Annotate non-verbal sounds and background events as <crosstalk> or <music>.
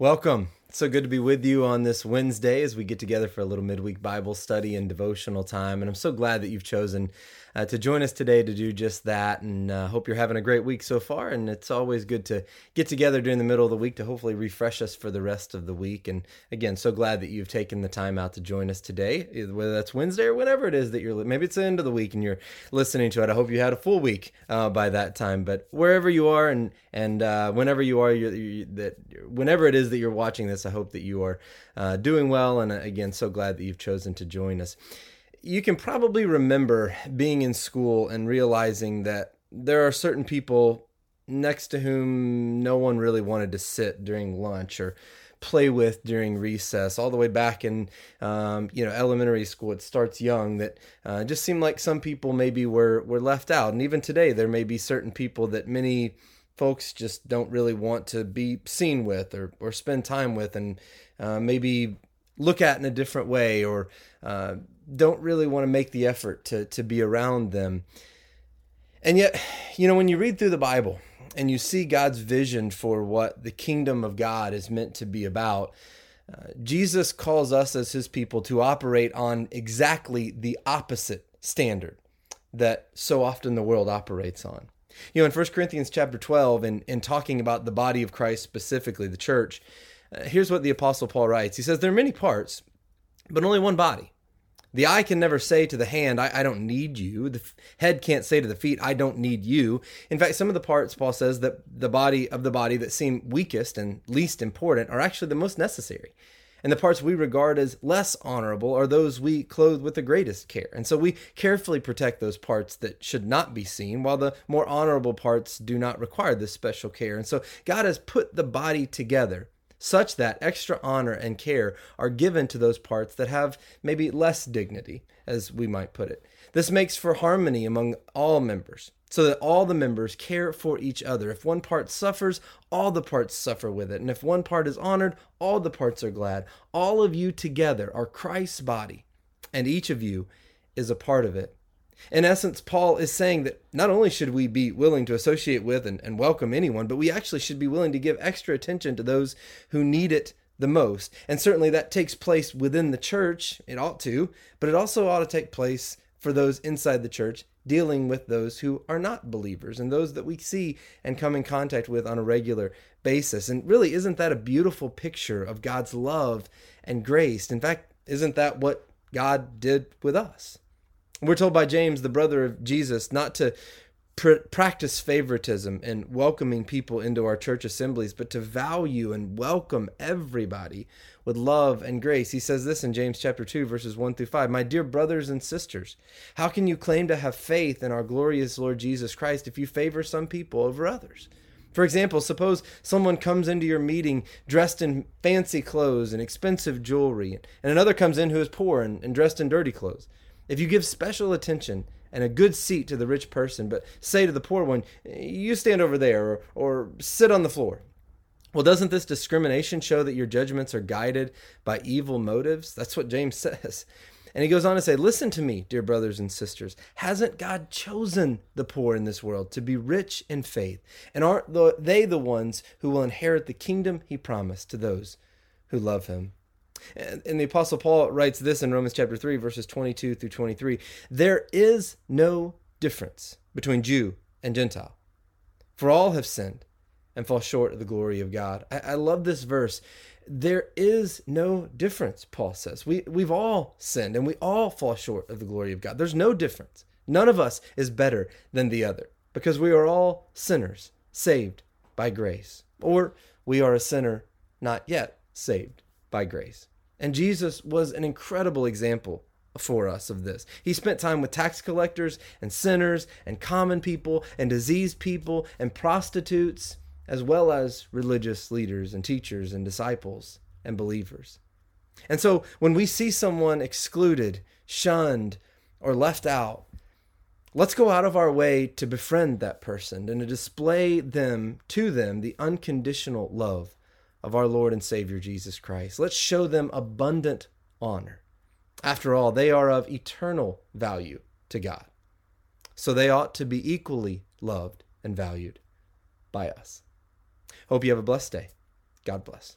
Welcome. So good to be with you on this Wednesday as we get together for a little midweek Bible study and devotional time. And I'm so glad that you've chosen uh, to join us today to do just that. And uh, hope you're having a great week so far. And it's always good to get together during the middle of the week to hopefully refresh us for the rest of the week. And again, so glad that you've taken the time out to join us today, whether that's Wednesday or whenever it is that you're, maybe it's the end of the week and you're listening to it. I hope you had a full week uh, by that time. But wherever you are and and uh, whenever you are, you're, you, that whenever it is that you're watching this, I hope that you are uh, doing well. And uh, again, so glad that you've chosen to join us you can probably remember being in school and realizing that there are certain people next to whom no one really wanted to sit during lunch or play with during recess all the way back in um, you know elementary school it starts young that uh, just seemed like some people maybe were were left out and even today there may be certain people that many folks just don't really want to be seen with or, or spend time with and uh, maybe look at in a different way or uh, don't really want to make the effort to to be around them. And yet, you know, when you read through the Bible and you see God's vision for what the kingdom of God is meant to be about, uh, Jesus calls us as his people to operate on exactly the opposite standard that so often the world operates on. You know, in 1 Corinthians chapter 12, and, in talking about the body of Christ, specifically the church, uh, here's what the Apostle Paul writes. He says, There are many parts, but only one body. The eye can never say to the hand, I, I, don't need you. The head can't say to the feet, I don't need you. In fact, some of the parts, Paul says, that the body of the body that seem weakest and least important are actually the most necessary. And the parts we regard as less honorable are those we clothe with the greatest care. And so we carefully protect those parts that should not be seen, while the more honorable parts do not require this special care. And so God has put the body together such that extra honor and care are given to those parts that have maybe less dignity, as we might put it. This makes for harmony among all members, so that all the members care for each other. If one part suffers, all the parts suffer with it. And if one part is honored, all the parts are glad. All of you together are Christ's body, and each of you is a part of it. In essence, Paul is saying that not only should we be willing to associate with and, and welcome anyone, but we actually should be willing to give extra attention to those who need it the most. And certainly that takes place within the church. It ought to, but it also ought to take place for those inside the church dealing with those who are not believers and those that we see and come in contact with on a regular basis. And really, isn't that a beautiful picture of God's love and grace? In fact, isn't that what God did with us? We're told by James, the brother of Jesus, not to pr- practice favoritism and welcoming people into our church assemblies, but to value and welcome everybody with love and grace. He says this in James chapter 2 verses 1 through 5. My dear brothers and sisters, how can you claim to have faith in our glorious Lord Jesus Christ if you favor some people over others? For example, suppose someone comes into your meeting dressed in fancy clothes and expensive jewelry, and another comes in who is poor and, and dressed in dirty clothes. If you give special attention and a good seat to the rich person, but say to the poor one, you stand over there or, or sit on the floor. Well, doesn't this discrimination show that your judgments are guided by evil motives? That's what James <laughs> says. And he goes on to say, Listen to me, dear brothers and sisters. Hasn't God chosen the poor in this world to be rich in faith? And aren't they the ones who will inherit the kingdom he promised to those who love him? And the Apostle Paul writes this in Romans chapter 3, verses 22 through 23. There is no difference between Jew and Gentile, for all have sinned and fall short of the glory of God. I, I love this verse. There is no difference, Paul says. We, we've all sinned and we all fall short of the glory of God. There's no difference. None of us is better than the other because we are all sinners saved by grace, or we are a sinner not yet saved by grace. And Jesus was an incredible example for us of this. He spent time with tax collectors and sinners and common people and diseased people and prostitutes, as well as religious leaders and teachers and disciples and believers. And so when we see someone excluded, shunned, or left out, let's go out of our way to befriend that person and to display them to them the unconditional love of our Lord and Savior Jesus Christ. Let's show them abundant honor. After all, they are of eternal value to God. So they ought to be equally loved and valued by us. Hope you have a blessed day. God bless.